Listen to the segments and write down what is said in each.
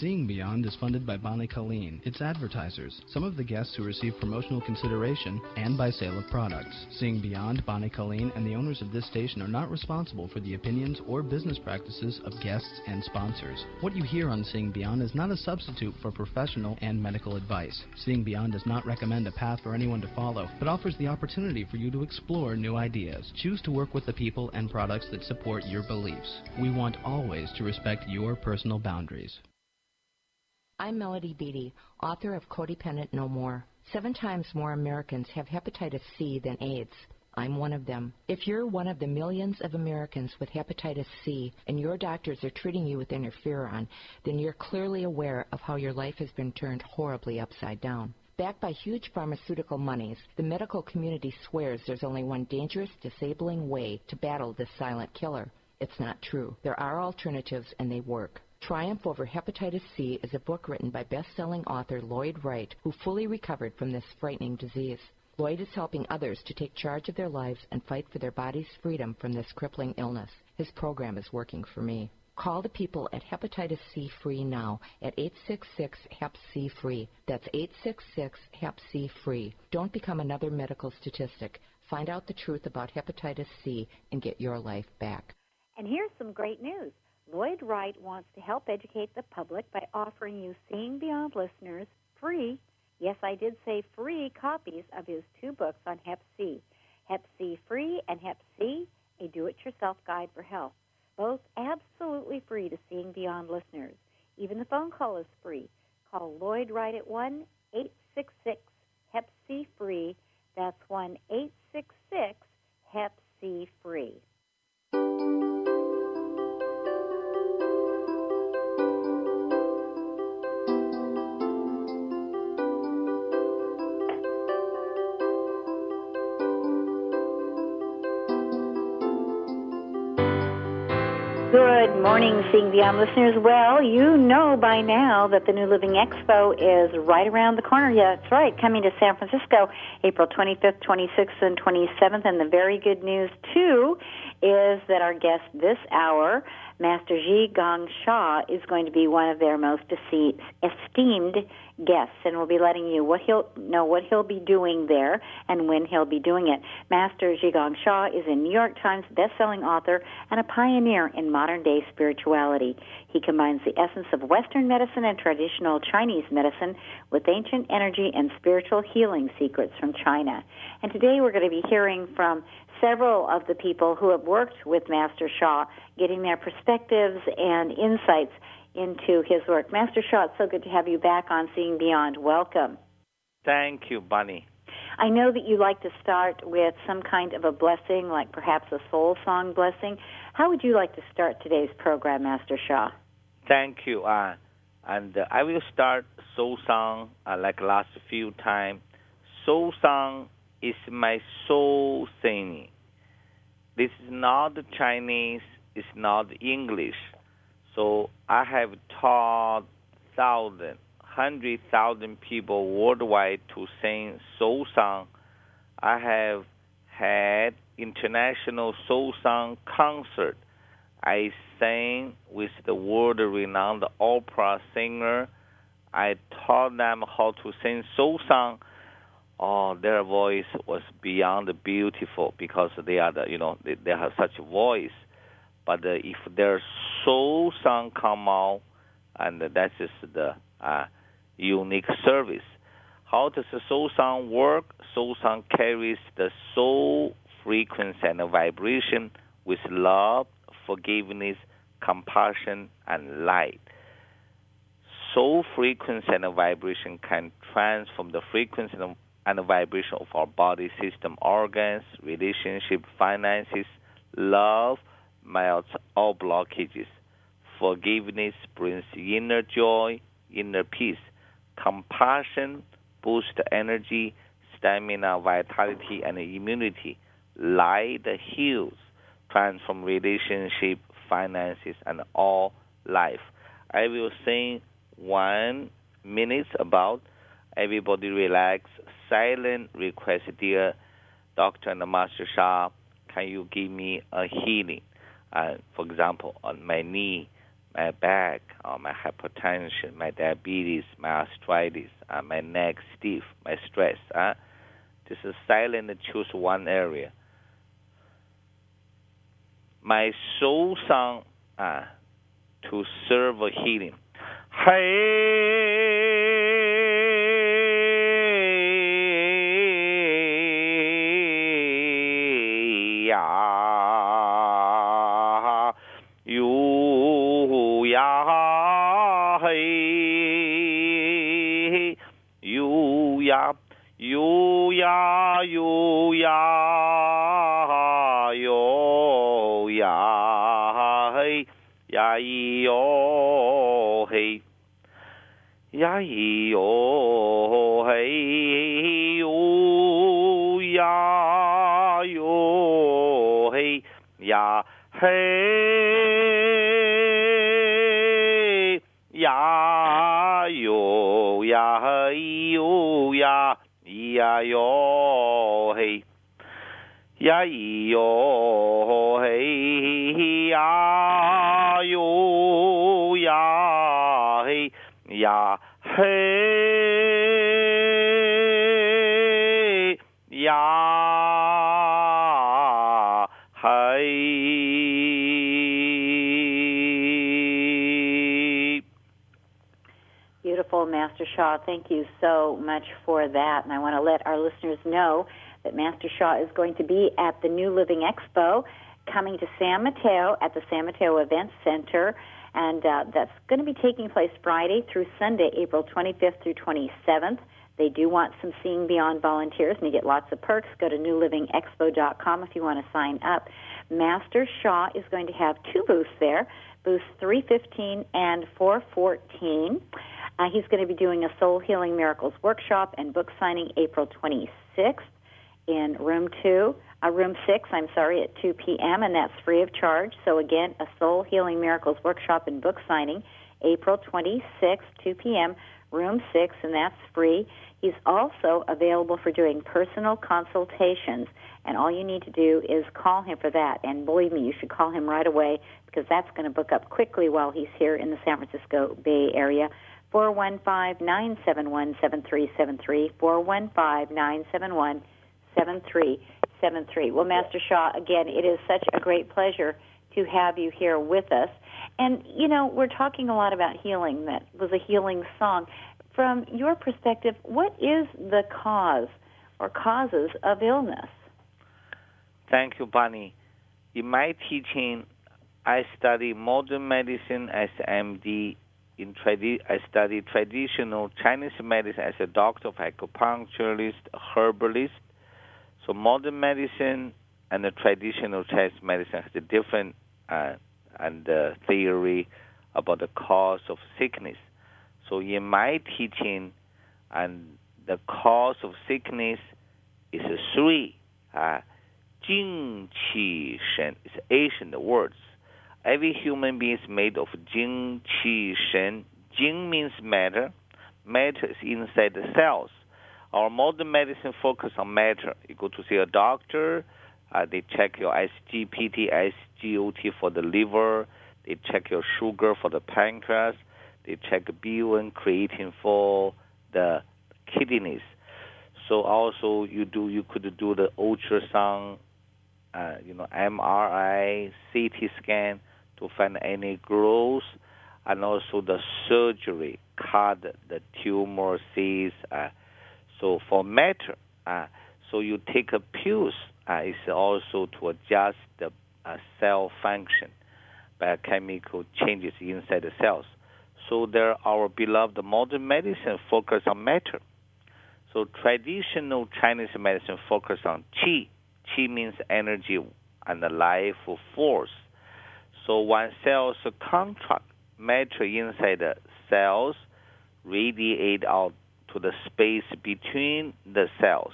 Seeing Beyond is funded by Bonnie Colleen, its advertisers, some of the guests who receive promotional consideration, and by sale of products. Seeing Beyond, Bonnie Colleen, and the owners of this station are not responsible for the opinions or business practices of guests and sponsors. What you hear on Seeing Beyond is not a substitute for professional and medical advice. Seeing Beyond does not recommend a path for anyone to follow, but offers the opportunity for you to explore new ideas. Choose to work with the people and products that support your beliefs. We want always to respect your personal boundaries. I'm Melody Beattie, author of Codependent No More. Seven times more Americans have hepatitis C than AIDS. I'm one of them. If you're one of the millions of Americans with hepatitis C and your doctors are treating you with interferon, then you're clearly aware of how your life has been turned horribly upside down. Backed by huge pharmaceutical monies, the medical community swears there's only one dangerous, disabling way to battle this silent killer. It's not true. There are alternatives and they work. Triumph Over Hepatitis C is a book written by best-selling author Lloyd Wright, who fully recovered from this frightening disease. Lloyd is helping others to take charge of their lives and fight for their body's freedom from this crippling illness. His program is working for me. Call the people at Hepatitis C Free now at 866 Hep C Free. That's 866 Hep C Free. Don't become another medical statistic. Find out the truth about hepatitis C and get your life back. And here's some great news. Lloyd Wright wants to help educate the public by offering you Seeing Beyond listeners free, yes, I did say free copies of his two books on Hep C Hep C Free and Hep C, a do it yourself guide for health both absolutely free to Seeing Beyond listeners. Even the phone call is free. Call Lloyd Wright at 1 866 Hep C Free. That's 1 866 Hep C Free. Morning, Seeing Beyond listeners. Well, you know by now that the New Living Expo is right around the corner. Yeah, that's right, coming to San Francisco April 25th, 26th, and 27th. And the very good news, too, is that our guest this hour, Master Zhi Gang Sha, is going to be one of their most esteemed guests, and we'll be letting you what he'll know what he'll be doing there and when he'll be doing it. Master Zhi Gang Sha is a New York Times best-selling author and a pioneer in modern-day spirituality. He combines the essence of Western medicine and traditional Chinese medicine with ancient energy and spiritual healing secrets from China. And today we're going to be hearing from several of the people who have worked with Master Sha, getting their perspectives and insights into his work. Master Sha, it's so good to have you back on Seeing Beyond. Welcome. Thank you, Bunny. I know that you like to start with some kind of a blessing, like perhaps a soul song blessing. How would you like to start today's program, Master Sha? Thank you. Uh, and uh, I will start soul song uh, like last few times. Soul song is my soul singing. This is not Chinese, it's not English. So I have taught thousand, hundred thousand people worldwide to sing soul song. I have had international soul song concert. I sang with the world-renowned opera singer. I taught them how to sing soul song. Oh, their voice was beyond beautiful because they are the, you know, they, they have such a voice. But uh, if their soul song come out, and that is the uh, unique service. How does the soul song work? Soul song carries the soul frequency and vibration with love, forgiveness, compassion, and light. Soul frequency and vibration can transform the frequency and vibration of our body system, organs, relationship, finances, love, melts all blockages. Forgiveness brings inner joy, inner peace. Compassion boosts energy, stamina, vitality, and immunity. Light heals, transform relationship, finances, and all life. I will sing one minute about everybody relax. Silent request, dear Doctor and Master Sha, can you give me a healing? Uh, for example, on my knee, my back, or my hypertension, my diabetes, my arthritis, uh, my neck stiff, my stress. Uh, just silent choose one area. My soul song uh, to serve healing. Hey ya 呀咿哟，嘿咿哟，呀咿哟，嘿呀，嘿咿哟，呀嘿咿哟，呀咿呀，哟嘿，呀咿哟。Sha. Thank you so much for that. And I want to let our listeners know that Master Sha is going to be at the New Living Expo coming to San Mateo at the San Mateo Event Center. And uh, that's going to be taking place Friday through Sunday, April 25th through 27th. They do want some Seeing Beyond volunteers, and you get lots of perks. Go to newlivingexpo.com if you want to sign up. Master Sha is going to have two booths there, booths 315 and 414. Uh, he's going to be doing a Soul Healing Miracles workshop and book signing April 26th in room 2, uh, room 6, I'm sorry, at 2 p.m., and that's free of charge. So again, a Soul Healing Miracles workshop and book signing April 26th, 2 p.m., room 6, and that's free. He's also available for doing personal consultations, and all you need to do is call him for that. And believe me, you should call him right away because that's going to book up quickly while he's here in the San Francisco Bay Area. 415-971-7373, 415-971-7373. Well, Master Sha, again, it is such a great pleasure to have you here with us. And, you know, we're talking a lot about healing. That was a healing song. From your perspective, what is the cause or causes of illness? Thank you, Bonnie. In my teaching, I study modern medicine as MD. In I study traditional Chinese medicine as a doctor of acupuncturist, herbalist. So modern medicine and the traditional Chinese medicine has a different uh, and uh, theory about the cause of sickness. So in my teaching, and the cause of sickness is three. Uh, Jing, Qi, Shen. It's ancient words. Every human being is made of Jing, Qi, Shen. Jing means matter. Matter is inside the cells. Our modern medicine focus on matter. You go to see a doctor, uh, they check your SGPT, SGOT for the liver. They check your sugar for the pancreas. They check BUN creatine for the kidneys. So also you do you could do the ultrasound, uh, you know MRI, CT scan to find any growth, and also the surgery cut the tumor cyst. Uh, so for matter, uh, so you take a pills uh, is also to adjust the uh, cell function by chemical changes inside the cells. So there, our beloved modern medicine focus on matter. So traditional Chinese medicine focus on qi. Qi means energy and life force. So when cells contract, matter inside the cells radiate out to the space between the cells.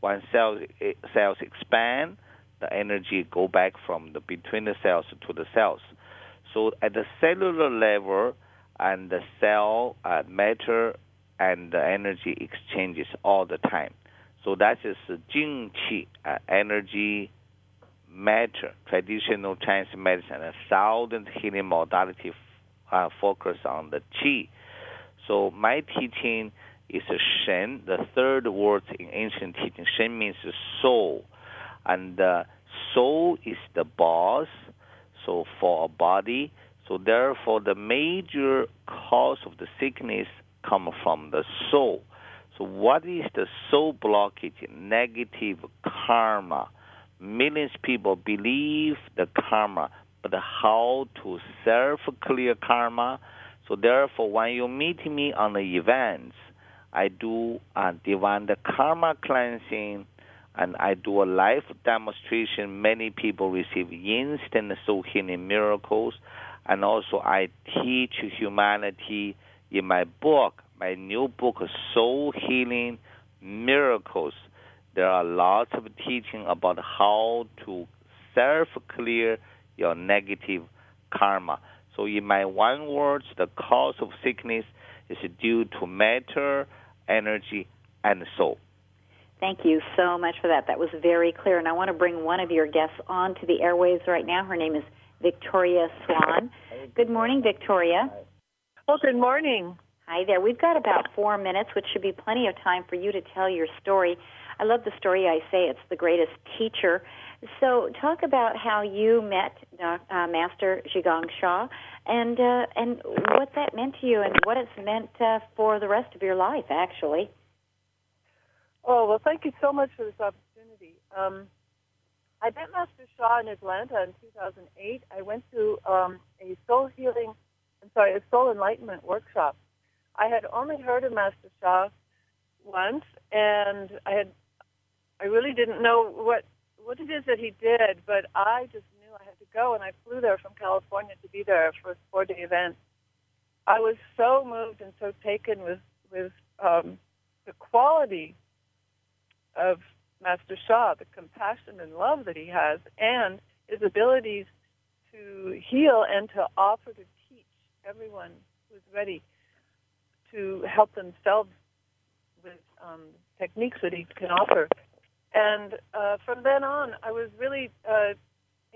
When cells cells expand, the energy go back from the between the cells to the cells. So at the cellular level, and the cell uh, matter and the energy exchanges all the time. So that is Jing Qi, uh, energy, matter, traditional Chinese medicine, a thousand healing modality uh, focus on the qi. So my teaching is shen. The third word in ancient teaching, shen means the soul, and uh, soul is the boss. So for a body, so therefore the major cause of the sickness come from the soul. So what is the soul blockage? Negative karma. Millions of people believe the karma, but how to self clear karma? So therefore, when you meet me on the events, I do uh, divine the karma cleansing, and I do a live demonstration. Many people receive instant soul healing miracles, and also I teach humanity in my book, my new book, Soul Healing Miracles. There are lots of teaching about how to self clear your negative karma. So, in my one words, the cause of sickness is due to matter, energy, and soul. Thank you so much for that. That was very clear. And I want to bring one of your guests on to the airwaves right now. Her name is Victoria Swan. Good morning, Victoria. Well, good morning. Hi there. We've got about four minutes, which should be plenty of time for you to tell your story. I love the story. I say it's the greatest teacher. So, talk about how you met uh, Master Zhi Gang Sha, and uh, and what that meant to you, and what it's meant uh, for the rest of your life, actually. Oh well, thank you so much for this opportunity. Um, I met Master Sha in Atlanta in 2008. I went to um, a soul healing, I'm sorry, a soul enlightenment workshop. I had only heard of Master Sha once, and I had, I really didn't know what what it is that he did, but I just knew I had to go, and I flew there from California to be there for a four-day event. I was so moved and so taken with with um, the quality of Master Sha, the compassion and love that he has, and his abilities to heal and to offer to teach everyone who's ready to help themselves with um, techniques that he can offer. And uh, from then on, I was really uh,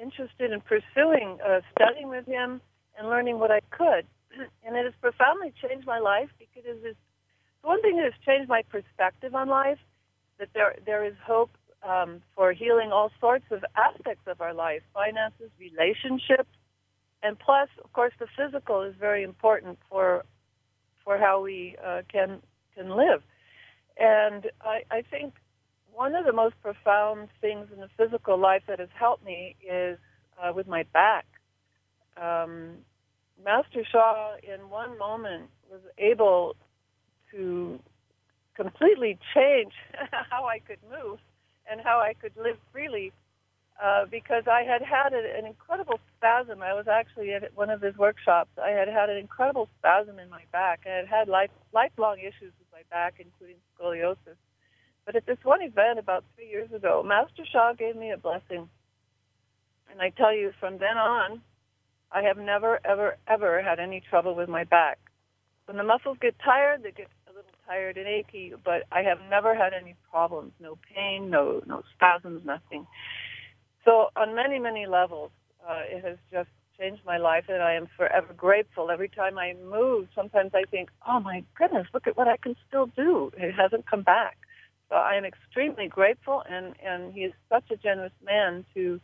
interested in pursuing uh, studying with him and learning what I could. And it has profoundly changed my life because it is one thing that has changed my perspective on life that there there is hope um, for healing all sorts of aspects of our life, finances, relationships, and plus, of course, the physical is very important for for how we uh, can can live. And I, I think one of the most profound things in the physical life that has helped me is uh, with my back. Um, Master Sha, in one moment, was able to completely change how I could move and how I could live freely uh, because I had had an incredible spasm. I was actually at one of his workshops. I had had an incredible spasm in my back. I had had life, lifelong issues with my back, including scoliosis. But at this one event about three years ago, Master Sha gave me a blessing. And I tell you, from then on, I have never, ever, ever had any trouble with my back. When the muscles get tired, they get a little tired and achy, but I have never had any problems, no pain, no no spasms, nothing. So on many many levels, uh, it has just changed my life, and I am forever grateful. Every time I move, sometimes I think, oh my goodness, look at what I can still do. It hasn't come back. So I am extremely grateful, and and he is such a generous man to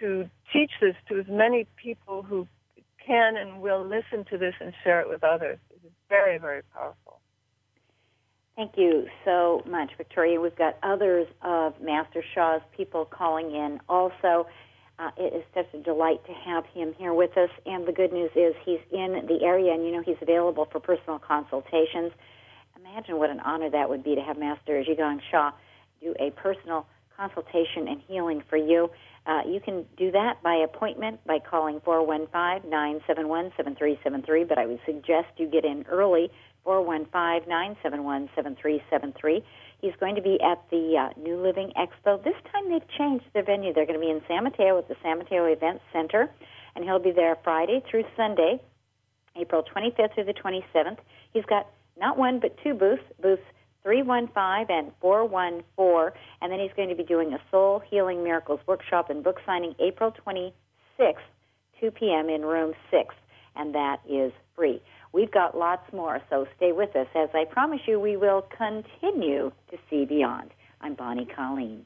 to teach this to as many people who can and will listen to this and share it with others. It is very, very powerful. Thank you so much, Victoria. We've got others of Master Sha's people calling in also. Uh, it is such a delight to have him here with us. And the good news is he's in the area, and you know he's available for personal consultations. Imagine what an honor that would be to have Master Zhi Gang Sha do a personal consultation and healing for you. Uh, you can do that by appointment by calling 415 971 7373, but I would suggest you get in early 415 971 7373. He's going to be at the uh, New Living Expo. This time they've changed their venue. They're going to be in San Mateo at the San Mateo Event Center, and he'll be there Friday through Sunday, April 25th through the 27th. He's got not one but two booths, booths 315 and 414, and then he's going to be doing a Soul Healing Miracles workshop and book signing April 26th, 2 p.m. in room 6. and that is free. We've got lots more, so stay with us. As I promise you, we will continue to see beyond. I'm Bonnie Colleen.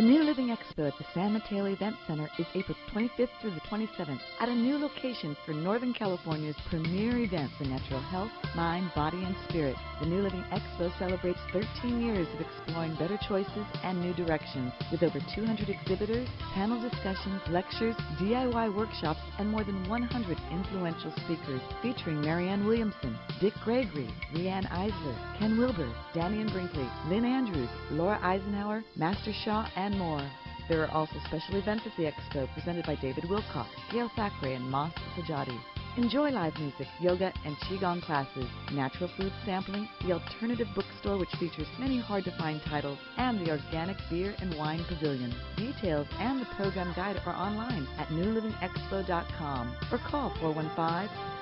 The New Living Expo at the San Mateo Event Center is April 25th through the 27th at a new location for Northern California's premier event for natural health, mind, body, and spirit. The New Living Expo celebrates 13 years of exploring better choices and new directions with over 200 exhibitors, panel discussions, lectures, DIY workshops, and more than 100 influential speakers featuring Marianne Williamson, Dick Gregory, Riane Eisler, Ken Wilber, Dannion Brinkley, Lynn Andrews, Laura Eisenhower, Master Sha, and more. There are also special events at the expo presented by David Wilcock, Gail Thackray, and Mas Sajady. Enjoy live music, yoga, and Qigong classes, natural food sampling, the alternative bookstore which features many hard-to-find titles, and the organic beer and wine pavilion. Details and the program guide are online at newlivingexpo.com or call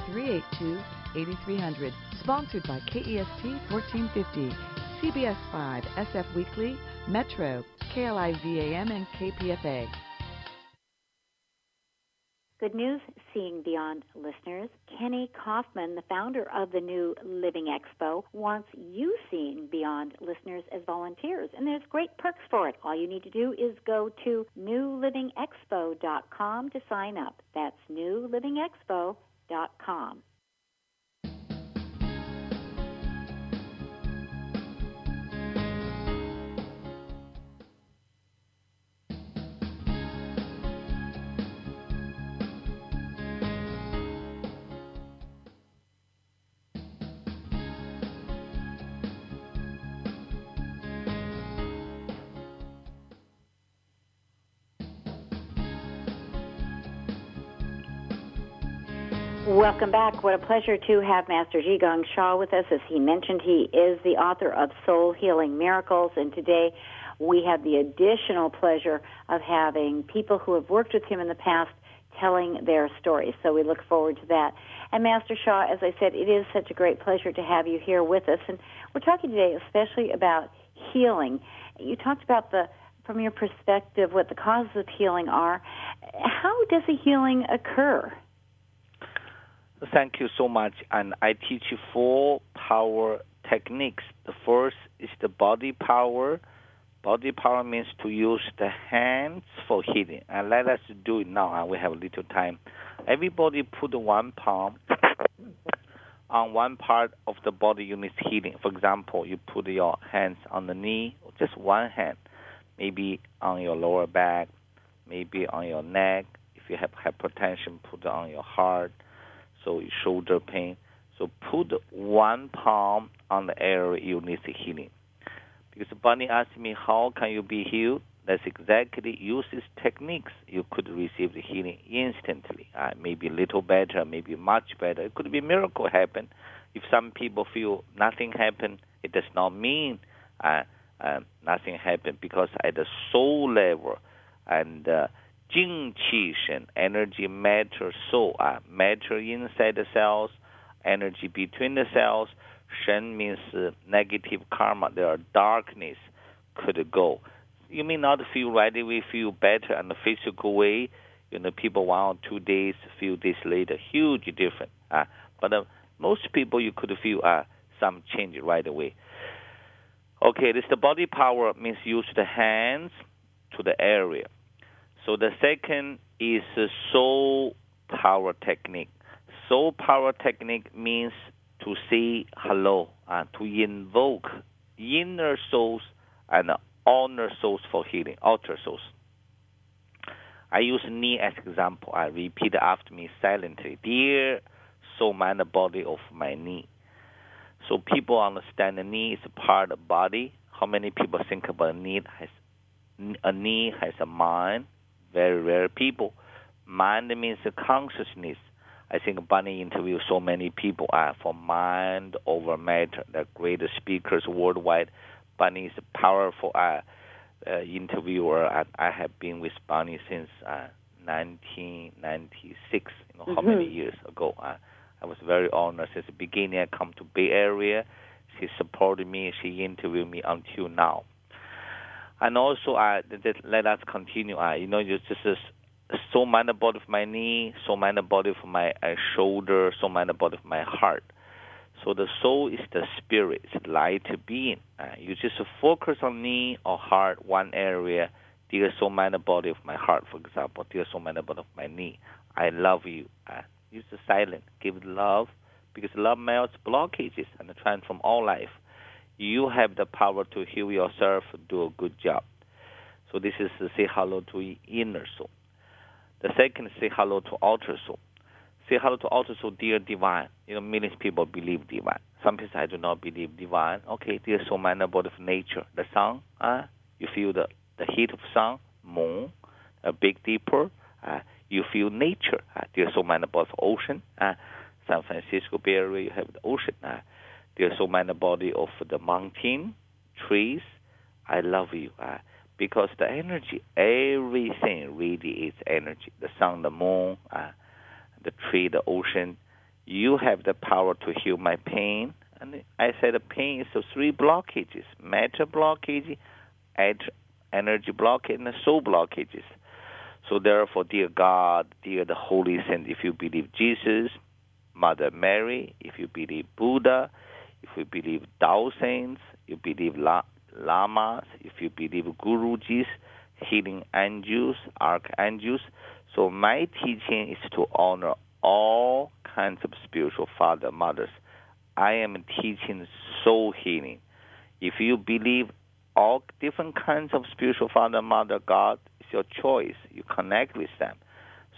415-382-8300. Sponsored by KEST 1450, CBS 5, SF Weekly, Metro, KLIVAM, and KPFA. Good news, Seeing Beyond listeners. Kenny Kaufman, the founder of the New Living Expo, wants you Seeing Beyond listeners as volunteers, and there's great perks for it. All you need to do is go to newlivingexpo.com to sign up. That's newlivingexpo.com. Welcome back. What a pleasure to have Master Zhi Gang Sha with us. As he mentioned, he is the author of Soul Healing Miracles, and today we have the additional pleasure of having people who have worked with him in the past telling their stories. So we look forward to that. And Master Sha, as I said, it is such a great pleasure to have you here with us. And we're talking today especially about healing. You talked about the from your perspective what the causes of healing are. How does a healing occur? Thank you so much. And I teach four power techniques. The first is the body power. Body power means to use the hands for healing. And let us do it now. And we have a little time. Everybody put one palm on one part of the body you need healing. For example, you put your hands on the knee, just one hand, maybe on your lower back, maybe on your neck. If you have hypertension, put it on your heart so shoulder pain. So put one palm on the area you need healing. Because Bunny asked me, how can you be healed? That's exactly use these techniques. You could receive the healing instantly. Uh, maybe little better, maybe much better. It could be miracle happen. If some people feel nothing happened, it does not mean uh, uh, nothing happened because at the soul level and Jing Qi Shen, energy matter soul, uh, matter inside the cells, energy between the cells. Shen means uh, negative karma, there are darkness could go. You may not feel right away, feel better in a physical way. You know, people one or two days, few days later, huge difference. Uh, but uh, most people, you could feel uh, some change right away. Okay, this the body power means use the hands to the area so the second is soul power technique. Soul power technique means to say hello, uh, to invoke inner souls and honor souls for healing, outer souls. I use knee as example. I repeat after me silently. Dear soul, mind, body of my knee. So people understand the knee is a part of body. How many people think about a knee has a knee has a mind, very rare people. Mind means consciousness. I think Bunny interviewed so many people uh, for mind over matter, the great speakers worldwide. Bunny is a powerful uh, uh, interviewer. I, I have been with Bunny since uh, 1996. You know, mm-hmm. how many mm-hmm. years ago? Uh, I was very honored since the beginning. I come to Bay Area She supported me. She interviewed me until now. And also, uh, let us continue. Uh, you know, just, just so mind body of my knee, so mind body of my uh, shoulder, so mind body of my heart. So the soul is the spirit, light being. Uh, you just focus on knee or heart, one area. Dear soul, mind, body of my heart, for example. Dear soul, mind, body of my knee. I love you. Uh, use the silent. Give love, because love melts blockages and transform all life. You have the power to heal yourself. Do a good job. So this is say hello to inner soul. The second, say hello to outer soul say hello to also so dear divine. You know, millions of people believe divine. Some people I do not believe divine. Okay, dear soul mind about of nature. The sun, uh, you feel the, the heat of sun, moon, a big deeper. Uh, you feel nature. Uh, dear soul mind about ocean. Uh, San Francisco Bay Area, you have the ocean. Uh, dear soul mind body of the mountain, trees. I love you. Uh, because the energy, everything really is energy. The sun, the moon, uh, the tree, the ocean. You have the power to heal my pain. And I said the pain is the three blockages matter blockage, energy blockage, and soul blockages. So therefore, dear God, dear the Holy Saint, if you believe Jesus, Mother Mary, if you believe Buddha, if you believe Tao saints, you believe La- lamas, if you believe Gurujis, healing angels, archangels, so my teaching is to honor all kinds of spiritual father mothers. I am teaching soul healing. If you believe all different kinds of spiritual father mother God, it's your choice. You connect with them.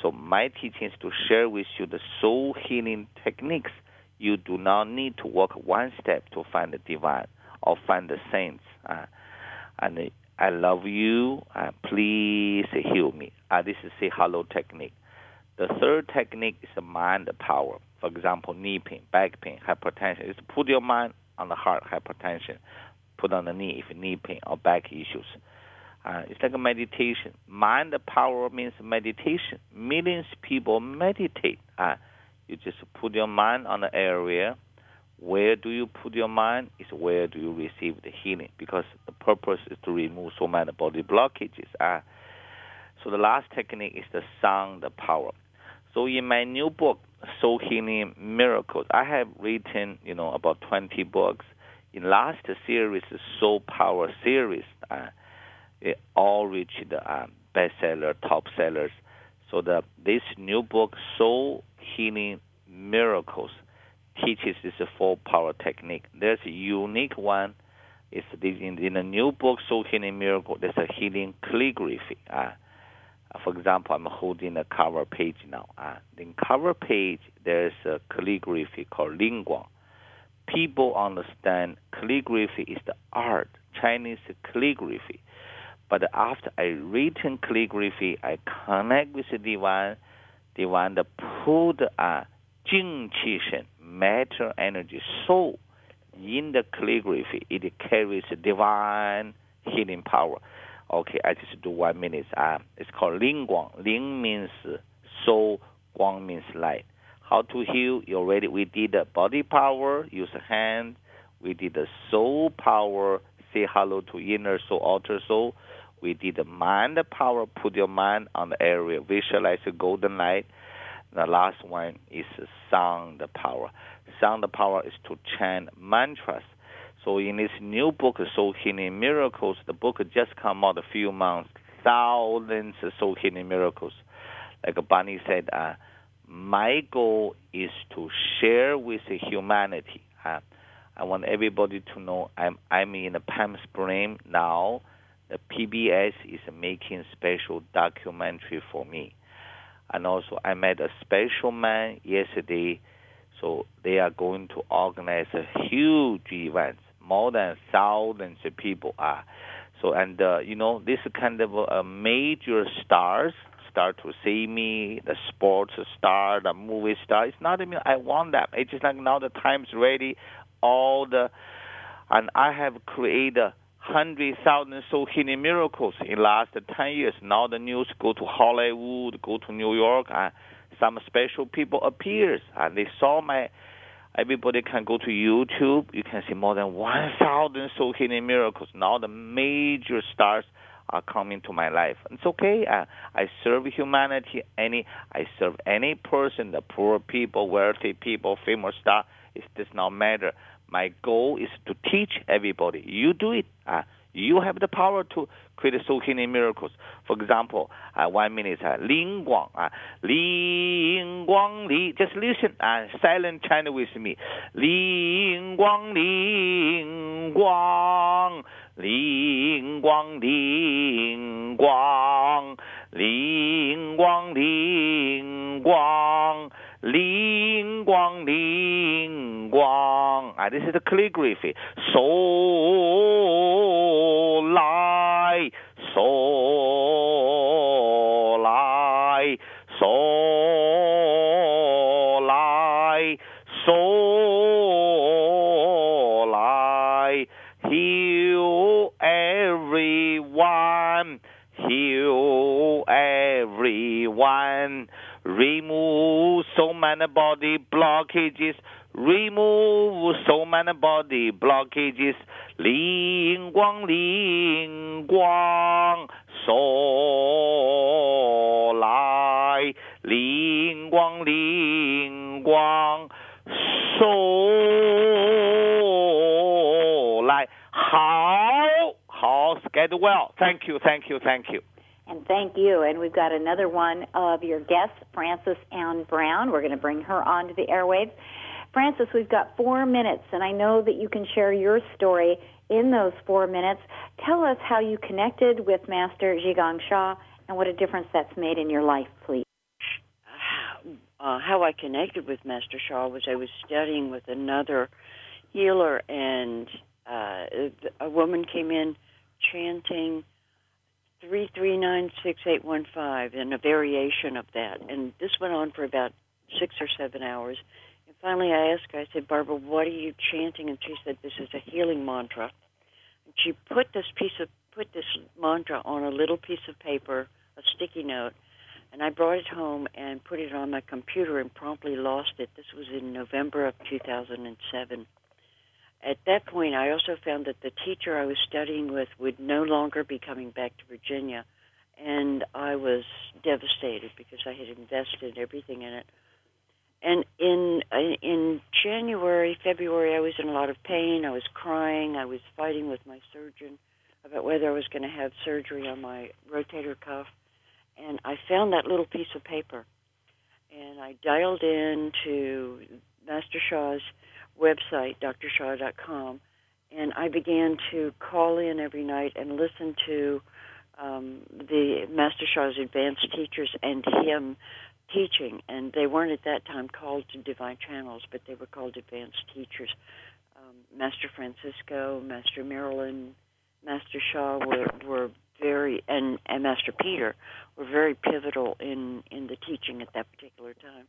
So my teaching is to share with you the soul healing techniques. You do not need to walk one step to find the divine or find the saints. Uh, and I love you. Uh, please heal me. Uh, this is a hello technique. The third technique is the mind power. For example, knee pain, back pain, hypertension. Is put your mind on the heart, hypertension. Put on the knee if knee pain or back issues. Uh, it's like a meditation. Mind power means meditation. Millions people meditate. Uh, you just put your mind on the area where do you put your mind is where do you receive the healing because the purpose is to remove so many body blockages. Uh, so the last technique is the sound the power. So in my new book, Soul Healing Miracles, I have written, you know, about 20 books. In last series, Soul Power series, uh, it all reached the uh, bestseller, top sellers. So the this new book, Soul Healing Miracles, teaches this four power technique. There's a unique one. It's in, in the new book, Soul Healing Miracle. There's a healing calligraphy. Uh, for example, I'm holding a cover page now. Uh, in cover page, there's a calligraphy called Lingguang. People understand calligraphy is the art, Chinese calligraphy. But after I written calligraphy, I connect with the divine, divine the put a Jing Qi Shen, matter energy, soul in the calligraphy. It carries divine healing power. Okay, I just do one minute. Uh, it's called Ling Guang. Ling means soul, Guang means light. How to heal? You already we did the body power, use hand. We did the soul power, say hello to inner soul, outer soul. We did the mind power, put your mind on the area, visualize the golden light. The last one is sound power. Sound power is to chant mantras. So in this new book, Soul Healing Miracles, the book just come out a few months, thousands of soul healing miracles. Like Bunny said, uh, my goal is to share with humanity. Uh, I want everybody to know I'm I'm in Palm Spring now. The PBS is making special documentary for me. And also, I met a special man yesterday. So they are going to organize a huge event. More than thousands of people are. So and uh, you know this kind of uh, major stars start to see me, the sports star, the movie star. It's not even I want that. It's just like now the time's ready. All the and I have created hundred thousand soul healing miracles in last ten years. Now the news go to Hollywood, go to New York, and some special people appears, and they saw my Everybody can go to YouTube. You can see more than 1,000 soul healing miracles. Now the major stars are coming to my life. It's okay. I, I serve humanity. Any I serve any person, the poor people, wealthy people, famous star. It does not matter. My goal is to teach everybody. You do it. Uh, you have the power to create so many miracles. For example, uh, one minute, uh, Ling Guang, uh, Ling Guang Li. Just listen and uh, silent chant with me. Ling Guang Ling Guang. Ling Guang Ling Guang. Ling Guang Ling Guang. Ling Guang Ling Guang. Ah, this is the calligraphy. So Lai, So Lai, So Lai, So Lai. Heal everyone, heal everyone remove so many body blockages, remove so many body blockages, 灵光灵光所来，灵光灵光所来，好 好，get well. Thank you, thank you, thank you. And thank you. And we've got another one of your guests, Frances Ann Brown. We're going to bring her onto the airwaves. Frances, we've got four minutes, and I know that you can share your story in those four minutes. Tell us how you connected with Master Zhigang Sha and what a difference that's made in your life, please. Uh, how I connected with Master Sha was I was studying with another healer, and uh, a woman came in chanting three three nine six eight one five and a variation of that. And this went on for about six or seven hours. And finally, I asked her. I said, "Barbara, what are you chanting?" And she said, "This is a healing mantra." And she put this piece of put this mantra on a little piece of paper, a sticky note, and I brought it home and put it on my computer and promptly lost it. This was in November of 2007 at that point, I also found that the teacher I was studying with would no longer be coming back to Virginia, and I was devastated because I had invested everything in it. And in in January, February, I was in a lot of pain. I was crying. I was fighting with my surgeon about whether I was going to have surgery on my rotator cuff. And I found that little piece of paper, and I dialed in to Master Sha's website, drsha.com, and I began to call in every night and listen to um, the Master Sha's advanced teachers and him teaching. And they weren't at that time called Divine Channels, but they were called advanced teachers. Um, Master Francisco, Master Marilyn, Master Shaw were, were very, and, and Master Peter were very pivotal in, in the teaching at that particular time.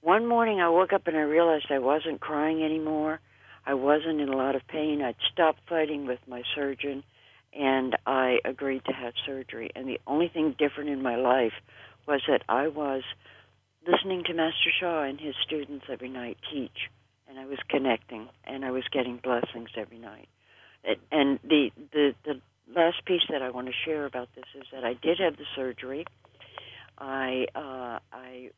One morning I woke up and I realized I wasn't crying anymore. I wasn't in a lot of pain. I'd stopped fighting with my surgeon and I agreed to have surgery. And the only thing different in my life was that I was listening to Master Sha and his students every night teach, and I was connecting, and I was getting blessings every night. And the the the last piece that I want to share about this is that I did have the surgery. I uh, I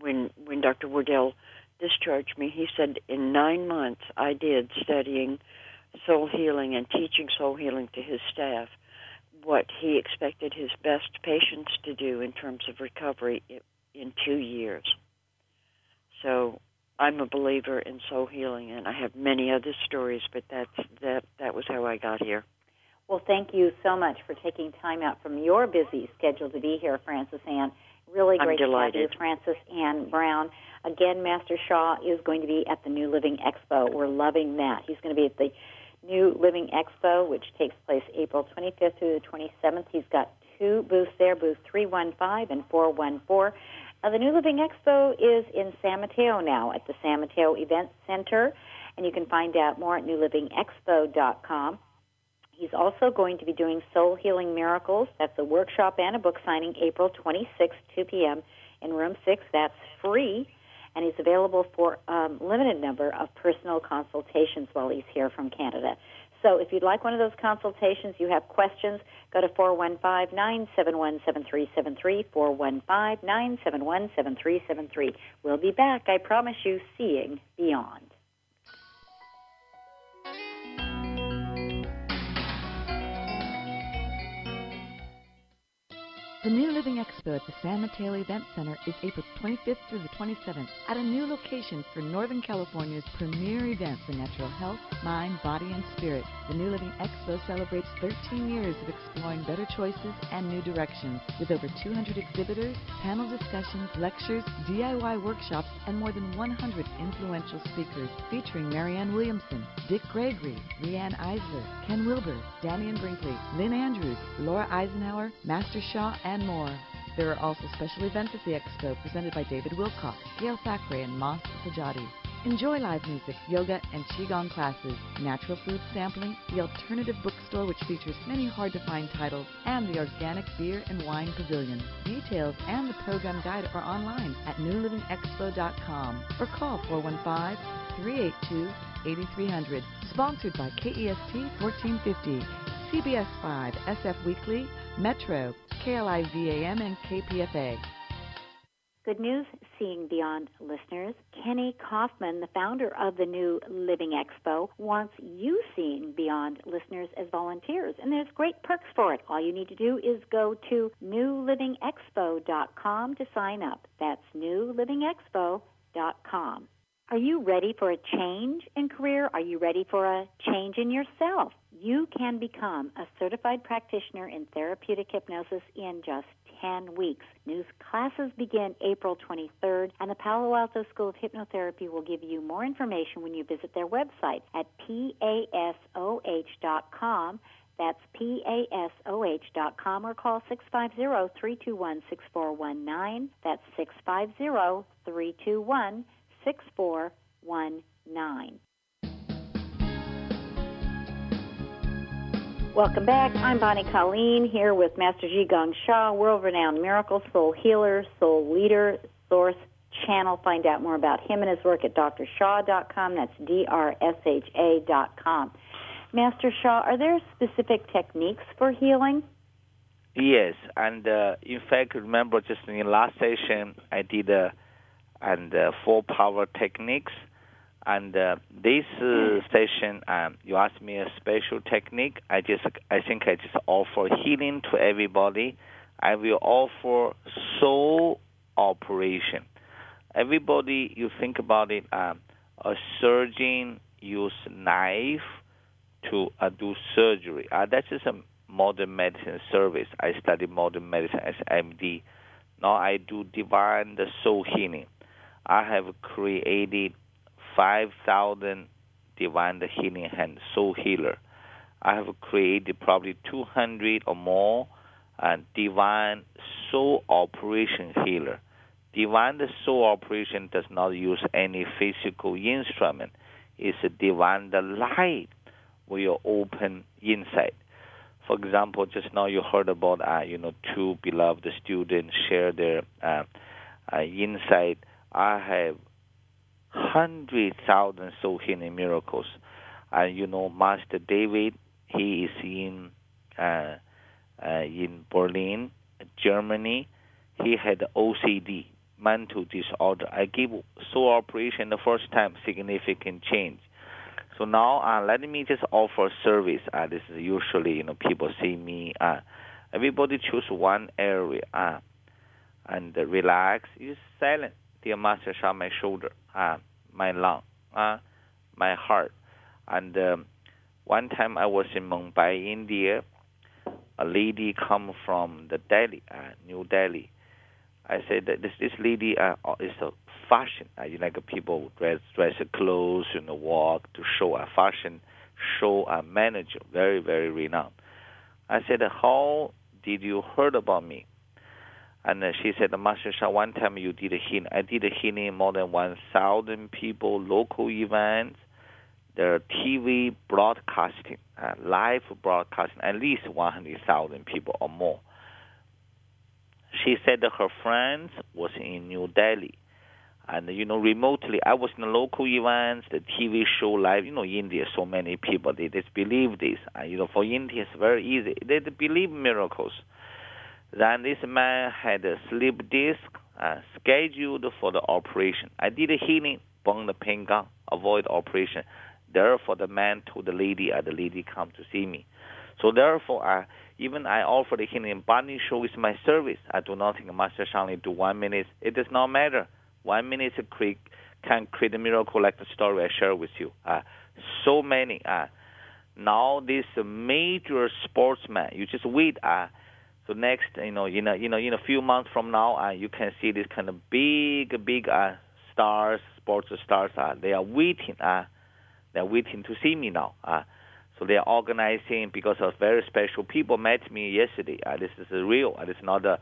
when when Dr. Wardell discharged me, he said in nine months I did studying soul healing and teaching soul healing to his staff what he expected his best patients to do in terms of recovery in two years. So I'm a believer in soul healing, and I have many other stories, but that's that that was how I got here. Well, thank you so much for taking time out from your busy schedule to be here, Frances Ann. Really great to have you, Frances Ann Brown. Again, Master Sha is going to be at the New Living Expo. We're loving that. He's going to be at the New Living Expo, which takes place April 25th through the 27th. He's got two booths there, booth 315 and 414. Uh, the New Living Expo is in San Mateo now at the San Mateo Event Center, and you can find out more at newlivingexpo.com. He's also going to be doing Soul Healing Miracles. That's a workshop and a book signing April 26th, 2 p.m. in room 6. That's free. and he's available for a um, limited number of personal consultations while he's here from Canada. So if you'd like one of those consultations, you have questions, go to 415-971-7373, 415-971-7373. We'll be back, I promise you, seeing beyond. The New Living Expo at the San Mateo Event Center is April 25th through the 27th at a new location for Northern California's premier events in natural health, mind, body, and spirit. The New Living Expo celebrates 13 years of exploring better choices and new directions with over 200 exhibitors, panel discussions, lectures, DIY workshops, and more than 100 influential speakers featuring Marianne Williamson, Dick Gregory, Riane Eisler, Ken Wilber, Dannion Brinkley, Lynn Andrews, Laura Eisenhower, Master Sha, and and more. There are also special events at the expo presented by David Wilcock, Gail Thackray, and Mas Sajady. Enjoy live music, yoga, and Qigong classes, natural food sampling, the alternative bookstore which features many hard-to-find titles, and the organic beer and wine pavilion. Details and the program guide are online at newlivingexpo.com or call 415-382-8300. Sponsored by KEST 1450, CBS 5, SF Weekly, Metro, KLIVAM, and KPFA. Good news, Seeing Beyond listeners. Kenny Kaufman, the founder of the New Living Expo, wants you Seeing Beyond listeners as volunteers, and there's great perks for it. All you need to do is go to newlivingexpo.com to sign up. That's newlivingexpo.com. Are you ready for a change in career? Are you ready for a change in yourself? You can become a certified practitioner in therapeutic hypnosis in just 10 weeks. New classes begin April 23rd, and the Palo Alto School of Hypnotherapy will give you more information when you visit their website at pasoh.com. That's pasoh.com or call 650-321-6419. That's 650-321 6419. Welcome back. I'm Bonnie Colleen here with Master Zhi Gang Sha, world renowned miracle soul healer, soul leader, source channel. Find out more about him and his work at drsha.com. That's D R S H A.com. Master Sha, are there specific techniques for healing? Yes, and uh, in fact, remember just in the last session, I did a and uh, four power techniques. And uh, this uh, session, um, you asked me a special technique. I just, I think I just offer healing to everybody. I will offer soul operation. Everybody, you think about it. Um, a surgeon use knife to uh, do surgery. Uh, that is a modern medicine service. I study modern medicine as MD. Now I do divine the soul healing. I have created 5,000 divine healing hand soul healer. I have created probably 200 or more uh, divine soul operation healer. Divine soul operation does not use any physical instrument. It's a divine light will open inside. For example, just now you heard about uh, you know two beloved students share their uh, uh, insight I have hundred thousand soul healing miracles. And you know, Master David, he is in uh, uh, in Berlin, Germany. He had OCD, mental disorder. I give soul operation the first time, significant change. So now, uh, let me just offer service. Uh, this is usually, you know, people see me. Uh, everybody choose one area uh, and relax. Is silent dear master on my shoulder, uh, my lung, uh, my heart. And um, one time I was in Mumbai, India. A lady come from the Delhi, uh, New Delhi. I said that this this lady uh, is a fashion. Uh, you like people dress dress clothes you know, walk to show a fashion show a manager, very very renowned. I said, how did you heard about me? And uh, she said, Master Sha, one time you did a healing. I did a healing more than 1,000 people, local events, the TV broadcasting, uh, live broadcasting, at least 100,000 people or more. She said that her friends was in New Delhi. and you know remotely. I was in the local events, the TV show live. You know, India, so many people they just believe this. Uh, you know, for India, it's very easy. They, they believe miracles. Then this man had a slip disc uh, scheduled for the operation. I did a healing, burn the pain gun, avoid operation. Therefore, the man told the lady, and uh, the lady come to see me. So therefore, uh, even I offer the healing body show is my service. I do not think Master Shangli do one minute. It does not matter. One minute can create a miracle like the story I share with you. Uh, so many. Uh, now this major sportsman, you just wait. Uh, so next, you know, in a, you know, in a few months from now, uh, you can see this kind of big, big uh, stars, sports stars. Uh, they are waiting. Uh, they are waiting to see me now. Uh, so they are organizing because of very special people met me yesterday. Uh, this is real. Uh, this is not a,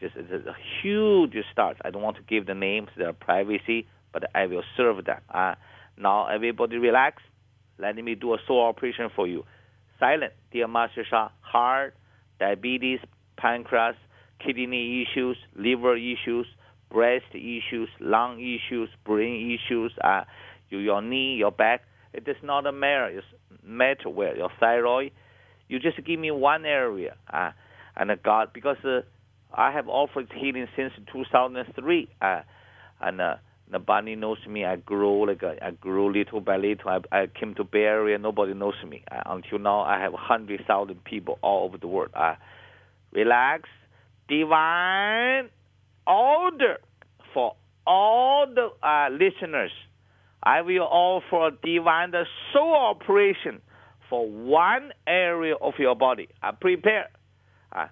just it's a huge start. I don't want to give the names, their privacy, but I will serve them. Uh, now everybody relax. Let me do a soul operation for you. Silent, dear Master Sha. Heart, diabetes, pancreas, kidney issues, liver issues, breast issues, lung issues, brain issues, uh, your knee, your back. It does not matter. It's matter where your thyroid. You just give me one area, uh, and God, because uh, I have offered healing since 2003, uh, and uh, bunny knows me. I grow like I grow little by little. I, I came to Bay Area. Nobody knows me uh, until now. I have hundred thousand people all over the world. Uh, relax, divine order for all the uh, listeners. I will offer divine the soul operation for one area of your body. Uh, prepare. Uh,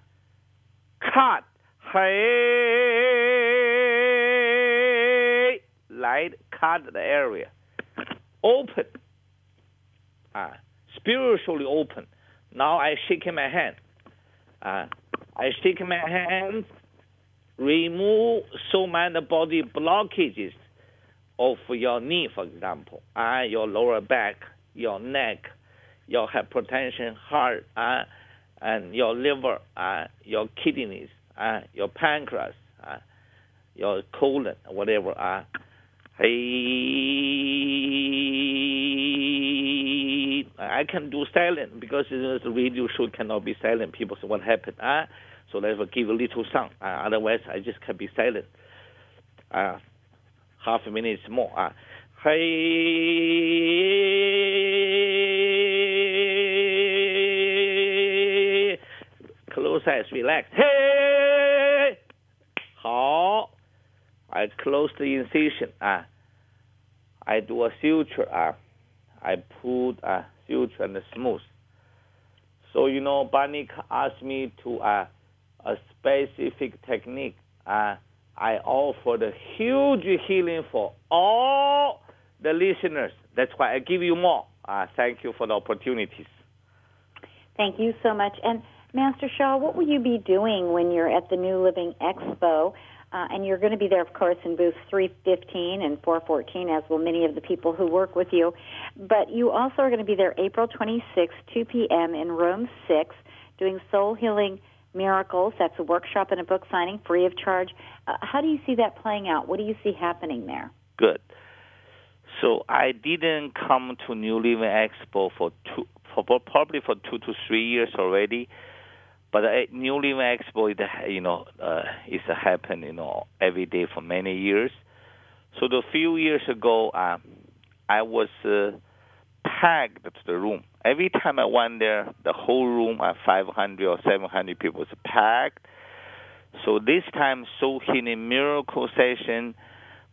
cut. Hey. Light cut the area. Open. Uh, spiritually open. Now I shake my hand. Uh, I shake my hand, remove so many body blockages of your knee, for example, uh, your lower back, your neck, your hypertension, heart, uh, and your liver, uh, your kidneys, uh, your pancreas, uh, your colon, whatever. Uh, hey, I can do silent because you know, the radio show cannot be silent. People say, what happened? Ah, so let's give a little sound. Uh, otherwise, I just can be silent. Uh, half a minute more. Uh, hey, close eyes, relax. Hey, i close the incision. Uh, I do a suture. Uh, I put a suture and smooth. So you know, Banik asked me to uh, a specific technique. Uh, I offer the huge healing for all the listeners. That's why I give you more. Uh, thank you for the opportunities. Thank you so much. And Master Sha, what will you be doing when you're at the New Living Expo? Uh, and you're going to be there, of course, in booths 315 and 414, as will many of the people who work with you. But you also are going to be there April 26, 2 p.m. in room 6, doing soul healing miracles. That's a workshop and a book signing free of charge. Uh, how do you see that playing out? What do you see happening there? Good. So I didn't come to New Living Expo for two, for probably for two to three years already. But uh, New Living Expo, you know, uh, is happen, you know, every day for many years. So the few years ago, uh, I was uh, packed to the room. Every time I went there, the whole room at 500 or 700 people was packed. So this time, so Soul Healing Miracle Session,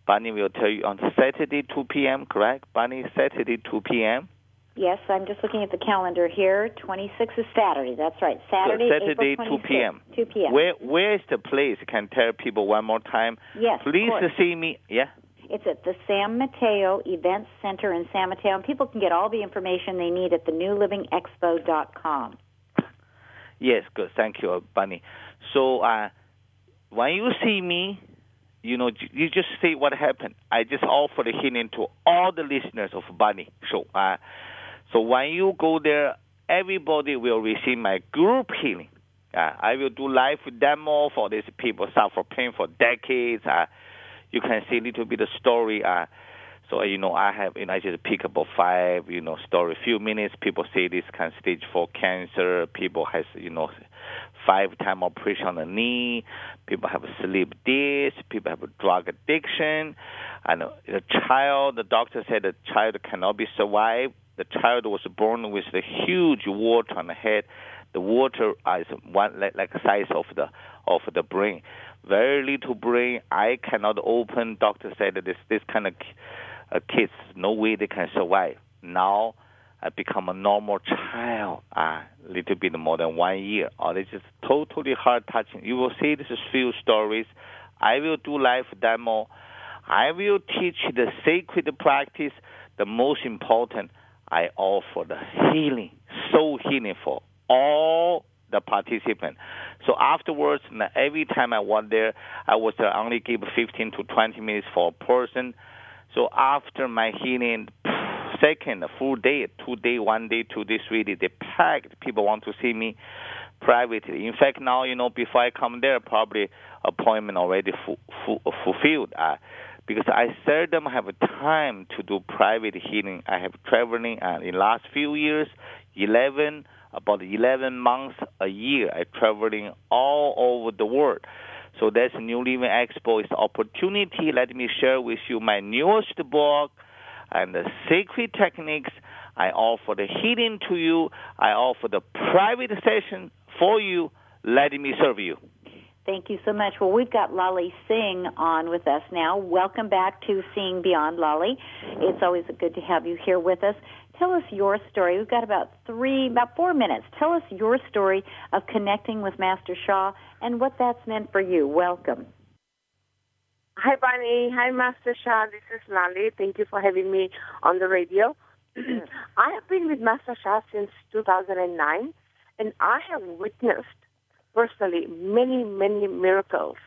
Bunny will tell you on Saturday 2 p.m., correct? Bunny, Saturday 2 p.m.? Yes, I'm just looking at the calendar here. 26 is Saturday. That's right. Saturday, so Saturday 2 p.m. 2 p.m. Where Where is the place? Can tell people one more time. Yes, Please see me. Yeah. It's at the San Mateo Events Center in San Mateo, and people can get all the information they need at the newlivingexpo.com. Yes, good. Thank you, Bunny. So uh, when you see me, you know, you just see what happened. I just offer a healing to all the listeners of Bunny Show. Uh, so when you go there, everybody will receive my group healing. Uh, I will do live demo for these people suffer pain for decades. Uh, you can see a little bit of story. Uh, so you know, I have you know I just pick up five you know story. Few minutes, people say this kind of stage four cancer. People has you know five time operation on the knee. People have sleep disc. People have drug addiction. And the child, the doctor said the child cannot be survived. The child was born with a huge water on the head. The water is one like, like size of the of the brain. Very little brain. I cannot open. Doctor said that this this kind of uh, kids no way they can survive. Now I become a normal child, a uh, little bit more than one year. Oh, this is totally heart touching. You will see this is few stories. I will do live demo. I will teach the sacred practice. The most important, I offer the healing, soul healing for all the participants. So afterwards, every time I went there, I was uh, only give 15 to 20 minutes for a person. So after my healing, second full day, two day, one day, two days, three days, they packed. People want to see me privately. In fact, now you know before I come there, probably appointment already fu- fu- fulfilled. Uh, because I seldom have time to do private healing. I have traveling uh, in last few years, 11 about 11 months a year. I traveling all over the world. So that's New Living Expo is opportunity. Let me share with you my newest book and the secret techniques. I offer the healing to you. I offer the private session for you. Let me serve you. Thank you so much. Well, we've got Lolly Singh on with us now. Welcome back to Seeing Beyond, Lolly. It's always good to have you here with us. Tell us your story. We've got about three, about four minutes. Tell us your story of connecting with Master Sha and what that's meant for you. Welcome. Hi, Bonnie. Hi, Master Sha. This is Lolly. Thank you for having me on the radio. I have been with Master Sha since 2009, and I have witnessed personally many, many miracles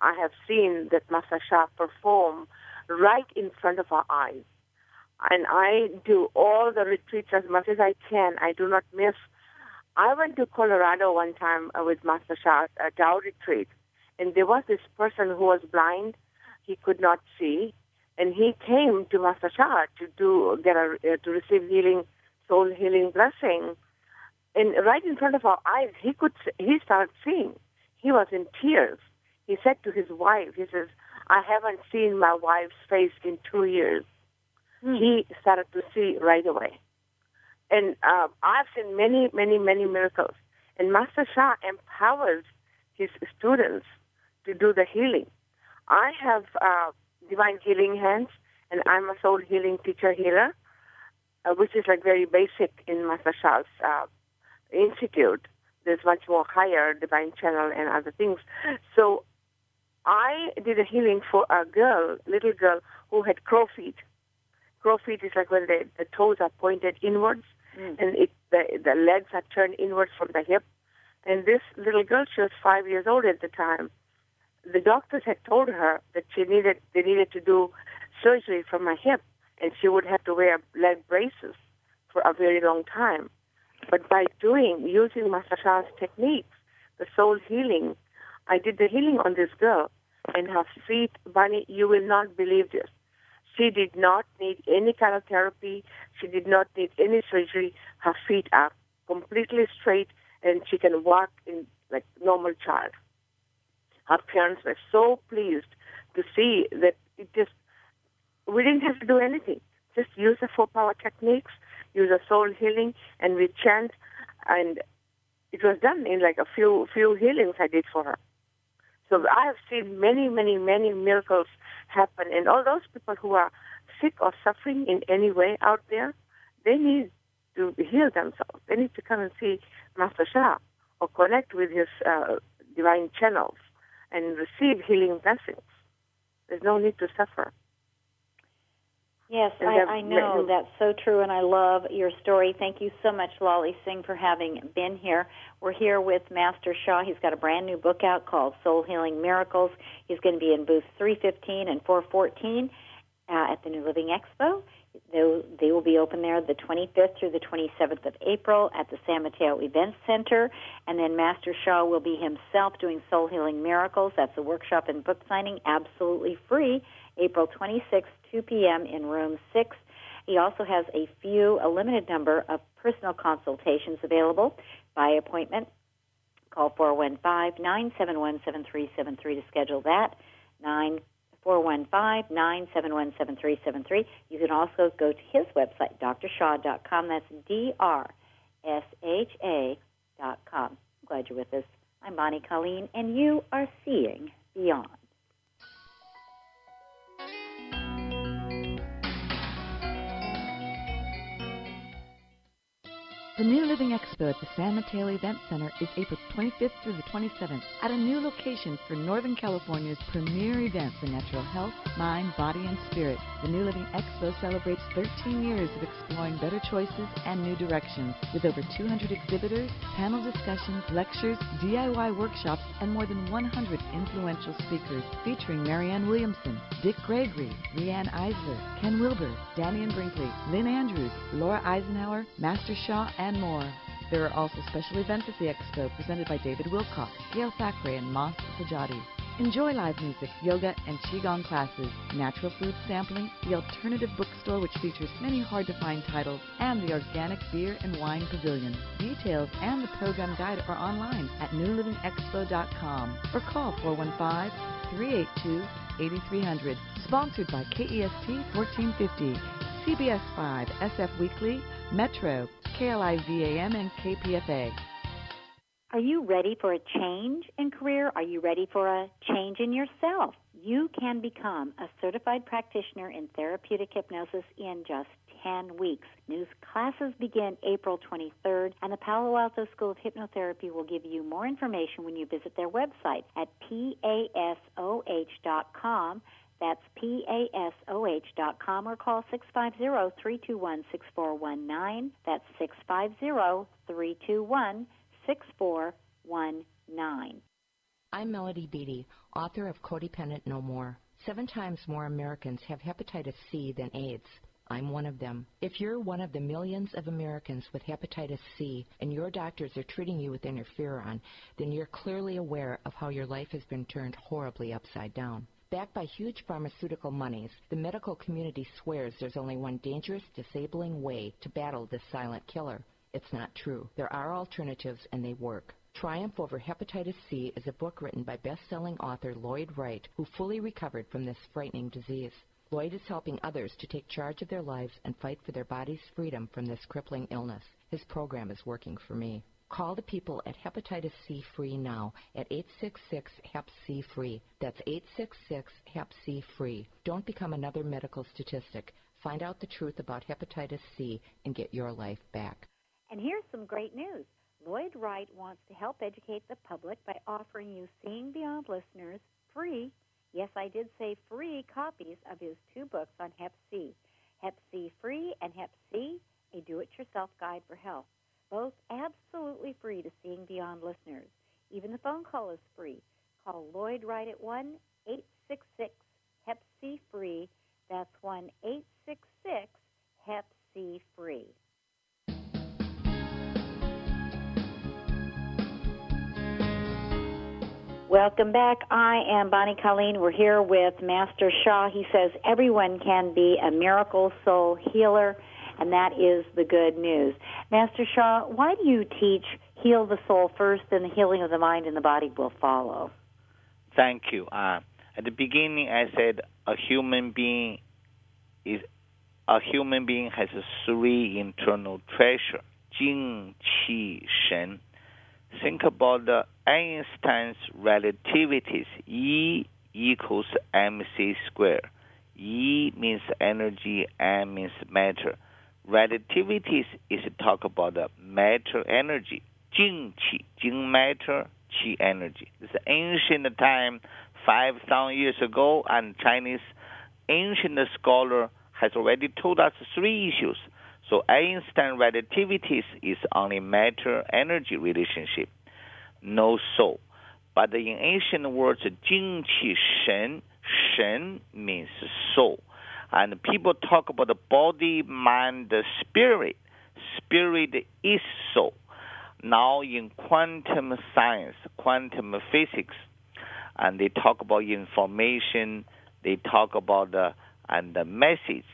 I have seen that Master Sha perform right in front of our eyes. And I do all the retreats as much as I can. I do not miss. I went to Colorado one time uh, with Master Sha, a Tao retreat, and there was this person who was blind. He could not see, and he came to Master Sha to do get a uh, to receive healing, soul healing blessing and right in front of our eyes, he could he started seeing. He was in tears. He said to his wife, he says, "I haven't seen my wife's face in two years." Hmm. He started to see right away, and uh, I've seen many, many, many miracles. And Master Sha empowers his students to do the healing. I have uh, divine healing hands, and I'm a soul healing teacher healer, uh, which is like very basic in Master Sha's uh, institute, there's much more higher divine channel and other things. So I did a healing for a girl, little girl, who had crow feet. Crow feet is like when the, the toes are pointed inwards mm. and it, the, the legs are turned inwards from the hip. And this little girl, she was five years old at the time. The doctors had told her that she needed, they needed to do surgery from her hip and she would have to wear leg braces for a very long time. But by doing, using Master techniques, the soul healing, I did the healing on this girl, and her feet, Bunny, you will not believe this. She did not need any kind of therapy. She did not need any surgery. Her feet are completely straight, and she can walk in like normal child. Her parents were so pleased to see that it just we didn't have to do anything. Just use the four power techniques use a soul healing, and we chant, and it was done in like a few few healings I did for her. So I have seen many, many, many miracles happen, and all those people who are sick or suffering in any way out there, they need to heal themselves. They need to come and see Master Sha or connect with his uh, divine channels and receive healing blessings. There's no need to suffer. Yes, I, I know that's so true, and I love your story. Thank you so much, Lolly Singh, for having been here. We're here with Master Sha. He's got a brand new book out called Soul Healing Miracles. He's going to be in booth 315 and 414. uh, at the New Living Expo. They, they will be open there the 25th through the 27th of April at the San Mateo Events Center. And then Master Sha will be himself doing Soul Healing Miracles. That's a workshop and book signing, absolutely free, April 26th, 2 p.m. in room 6. He also has a few, a limited number of personal consultations available by appointment. Call 415-971-7373 to schedule that. 415-971-7373. You can also go to his website, drsha.com. That's D-R-S-H-A dot com. I'm glad you're with us. I'm Bonnie Colleen, and you are seeing beyond. The New Living Expo at the San Mateo Event Center is April 25th through the 27th at a new location for Northern California's premier events in natural health, mind, body, and spirit. The New Living Expo celebrates 13 years of exploring better choices and new directions with over 200 exhibitors, panel discussions, lectures, DIY workshops, and more than 100 influential speakers featuring Marianne Williamson, Dick Gregory, Riane Eisler, Ken Wilber, Dannion Brinkley, Lynn Andrews, Laura Eisenhower, Master Sha, and and more. There are also special events at the Expo presented by David Wilcock, Gail Thackray, and Mas Sajady. Enjoy live music, yoga, and Qigong classes, natural food sampling, the alternative bookstore which features many hard-to-find titles, and the organic beer and wine pavilion. Details and the program guide are online at newlivingexpo.com or call 415-382-8300. Sponsored by KEST 1450, CBS 5, SF Weekly, Metro, KLIVAM, and KPFA. Are you ready for a change in career? Are you ready for a change in yourself? You can become a certified practitioner in therapeutic hypnosis in just 10 weeks. New classes begin April 23rd, and the Palo Alto School of Hypnotherapy will give you more information when you visit their website at pasoh.com. That's P-A-S-O-H dot com or call 650-321-6419. That's 650-321-6419. I'm Melody Beattie, author of Codependent No More. Seven times more Americans have hepatitis C than AIDS. I'm one of them. If you're one of the millions of Americans with hepatitis C and your doctors are treating you with interferon, then you're clearly aware of how your life has been turned horribly upside down. Backed by huge pharmaceutical monies, the medical community swears there's only one dangerous, disabling way to battle this silent killer. It's not true. There are alternatives and they work. Triumph Over Hepatitis C is a book written by best-selling author Lloyd Wright, who fully recovered from this frightening disease. Lloyd is helping others to take charge of their lives and fight for their body's freedom from this crippling illness. His program is working for me. Call the people at Hepatitis C Free now at 866 Hep C Free. That's 866 Hep C Free. Don't become another medical statistic. Find out the truth about hepatitis C and get your life back. And here's some great news. Lloyd Wright wants to help educate the public by offering you Seeing Beyond listeners free, yes, I did say free copies of his two books on Hep C, Hep C Free and Hep C, a do-it-yourself guide for health both absolutely free to Seeing Beyond listeners. Even the phone call is free. Call Lloyd Wright at 1 866 Hep C Free. That's 1 866 Hep C Free. Welcome back. I am Bonnie Colleen. We're here with Master Sha. He says everyone can be a miracle soul healer and that is the good news. Master Sha, why do you teach heal the soul first, and the healing of the mind and the body will follow? Thank you. Uh, at the beginning, I said a human being is a human being has three internal treasure: Jing, Qi, Shen. Think about the Einstein's relativities. E equals mc squared. E means energy, M means matter relativity is to talk about the matter energy, Jing Qi, Jing matter, Qi energy. It's ancient time, 5,000 years ago, and Chinese ancient scholar has already told us three issues. So Einstein relativity is only matter energy relationship, no soul. But in ancient words, Jing Qi Shen, Shen means soul. And people talk about the body, mind, the spirit. Spirit is soul. Now in quantum science, quantum physics, and they talk about information, they talk about the and the message.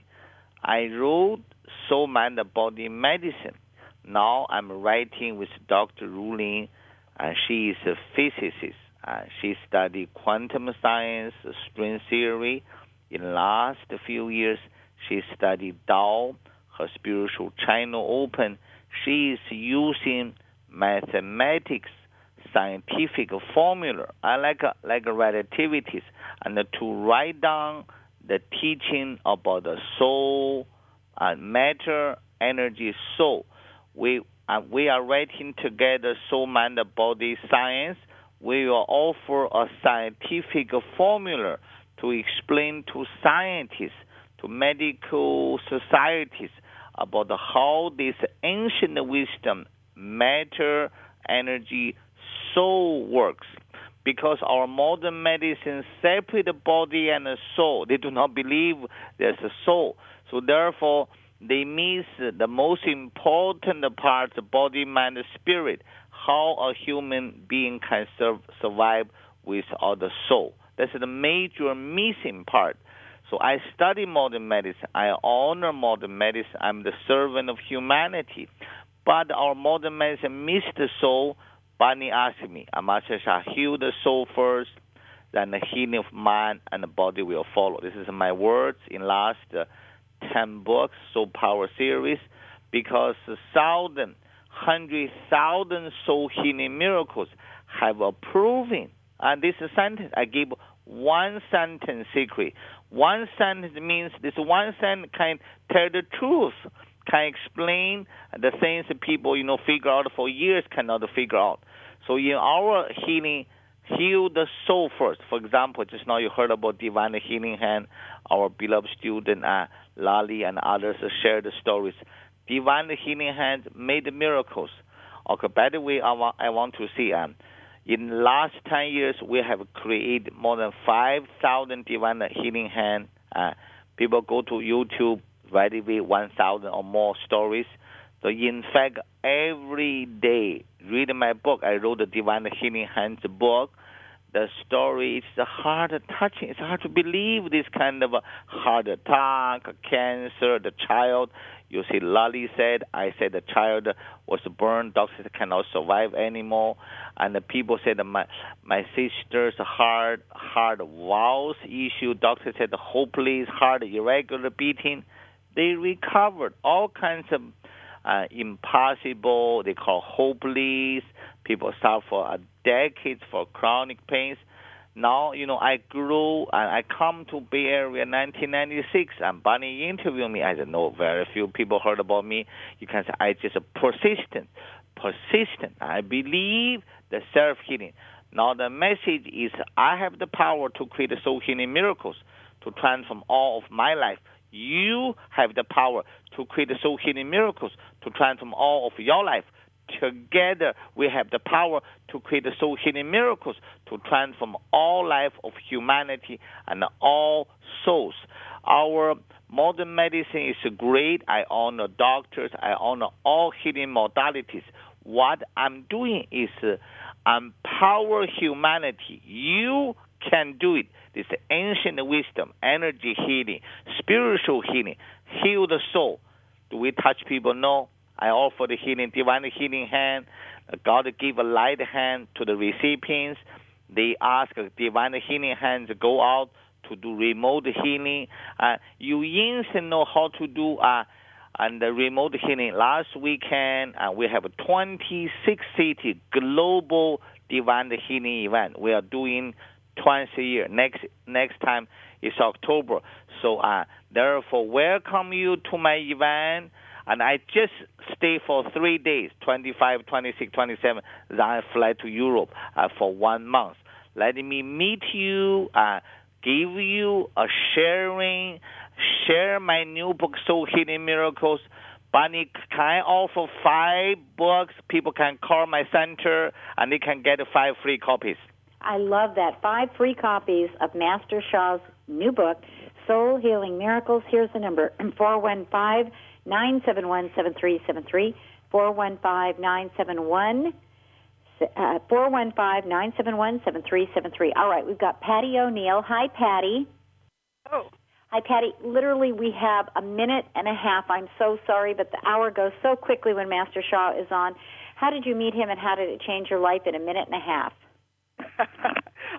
I wrote Soul Mind Body Medicine. Now I'm writing with Dr. Rulin, and she is a physicist. Uh, she studied quantum science, string theory. In the last few years, she studied Tao, her spiritual channel open. She is using mathematics, scientific formula, I like like relativities, and to write down the teaching about the soul, and matter, energy, soul. We uh, we are writing together soul, mind, body science. We will offer a scientific formula to explain to scientists, to medical societies about how this ancient wisdom, matter, energy, soul works. Because our modern medicine separate the body and the soul. They do not believe there's a soul. So therefore, they miss the most important part, body, mind, spirit, how a human being can survive without the soul. That's the major missing part. So I study modern medicine. I honor modern medicine. I'm the servant of humanity. But our modern medicine missed the soul. Bani asked me, Master Sha, heal the soul first, then the healing of mind and the body will follow. This is my words in last uh, 10 books, Soul Power series, because thousand, hundred thousand soul healing miracles have a proven. And this sentence, I give one sentence secret. One sentence means this one sentence can tell the truth, can explain the things people, you know, figure out for years cannot figure out. So in our healing, heal the soul first. For example, just now you heard about divine healing hand. Our beloved student uh, Lali and others shared the stories. Divine healing hand made miracles. Okay, by the way, I want, I want to see um, in last 10 years, we have created more than 5,000 divine healing hands. Uh, people go to YouTube, right away 1,000 or more stories. So in fact, every day, read my book. I wrote the Divine Healing Hands book the story is hard touching. It's hard to believe this kind of heart attack, cancer, the child. You see, Lali said, I said the child was burned. Doctors cannot survive anymore. And the people said my my sister's heart heart valve issue. Doctor said hopeless heart irregular beating. They recovered all kinds of uh, impossible. They call hopeless. People suffer for decades for chronic pains. Now, you know, I grew and I come to Bay Area in 1996 and Bunny interviewed me. I said, no, very few people heard about me. You can say I just persistent, persistent. I believe the self-healing. Now the message is I have the power to create soul healing miracles to transform all of my life. You have the power to create soul healing miracles to transform all of your life. Together, we have the power to create soul healing miracles to transform all life of humanity and all souls. Our modern medicine is great. I honor doctors. I honor all healing modalities. What I'm doing is uh, empower humanity. You can do it. This ancient wisdom, energy healing, spiritual healing, heal the soul. Do we touch people? No. I offer the healing, divine healing hand. God give a light hand to the recipients. They ask divine healing hands go out to do remote healing. Uh, you instantly know how to do uh, and the remote healing. Last weekend, uh, we have a 26 city global divine healing event. We are doing twice a year. Next next time is October. So uh, therefore, welcome you to my event. And I just stay for three days, 25, 26, 27. Then I fly to Europe uh, for one month. Letting me meet you, uh, give you a sharing, share my new book, Soul Healing Miracles. Bunny, can I offer five books? People can call my center and they can get five free copies. I love that. Five free copies of Master Sha's new book, Soul Healing Miracles. Here's the number 415 971 7373. 415 971 uh, 415 971 7373. All right, we've got Patty O'Neill. Hi, Patty. Oh. Hi, Patty. Literally, we have a minute and a half. I'm so sorry, but the hour goes so quickly when Master Sha is on. How did you meet him, and how did it change your life in a minute and a half?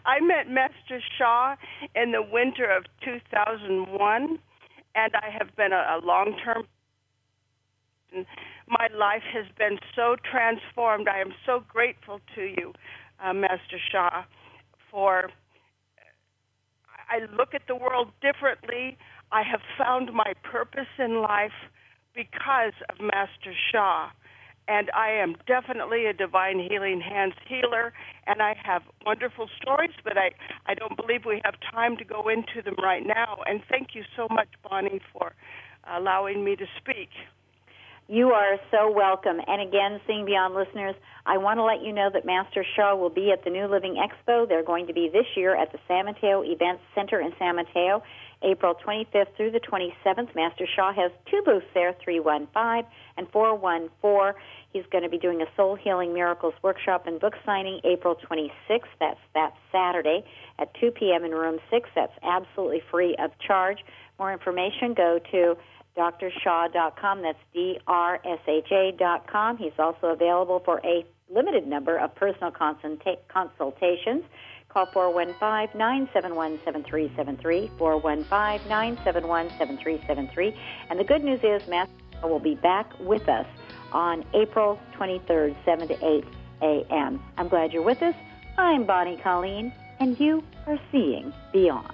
I met Master Sha in the winter of 2001, and I have been a, a long term. My life has been so transformed. I am so grateful to you, uh, Master Sha, for. I look at the world differently. I have found my purpose in life because of Master Sha and I am definitely a divine healing hands healer and I have wonderful stories but I I don't believe we have time to go into them right now and thank you so much Bonnie for allowing me to speak. You are so welcome. And again, Seeing Beyond listeners, I want to let you know that Master Sha will be at the New Living Expo. They're going to be this year at the San Mateo Events Center in San Mateo, April 25th through the 27th. Master Sha has two booths there, 315 and 414. He's going to be doing a Soul Healing Miracles workshop and book signing April 26th. That's that Saturday at 2 p.m. in room 6. That's absolutely free of charge. More information, go to drsha.com. That's D-R-S-H-A.com. He's also available for a limited number of personal consulta- consultations. Call 415-971-7373, 415-971-7373. And the good news is Master will be back with us on April 23rd, 7 to 8 a.m. I'm glad you're with us. I'm Bonnie Colleen, and you are seeing beyond.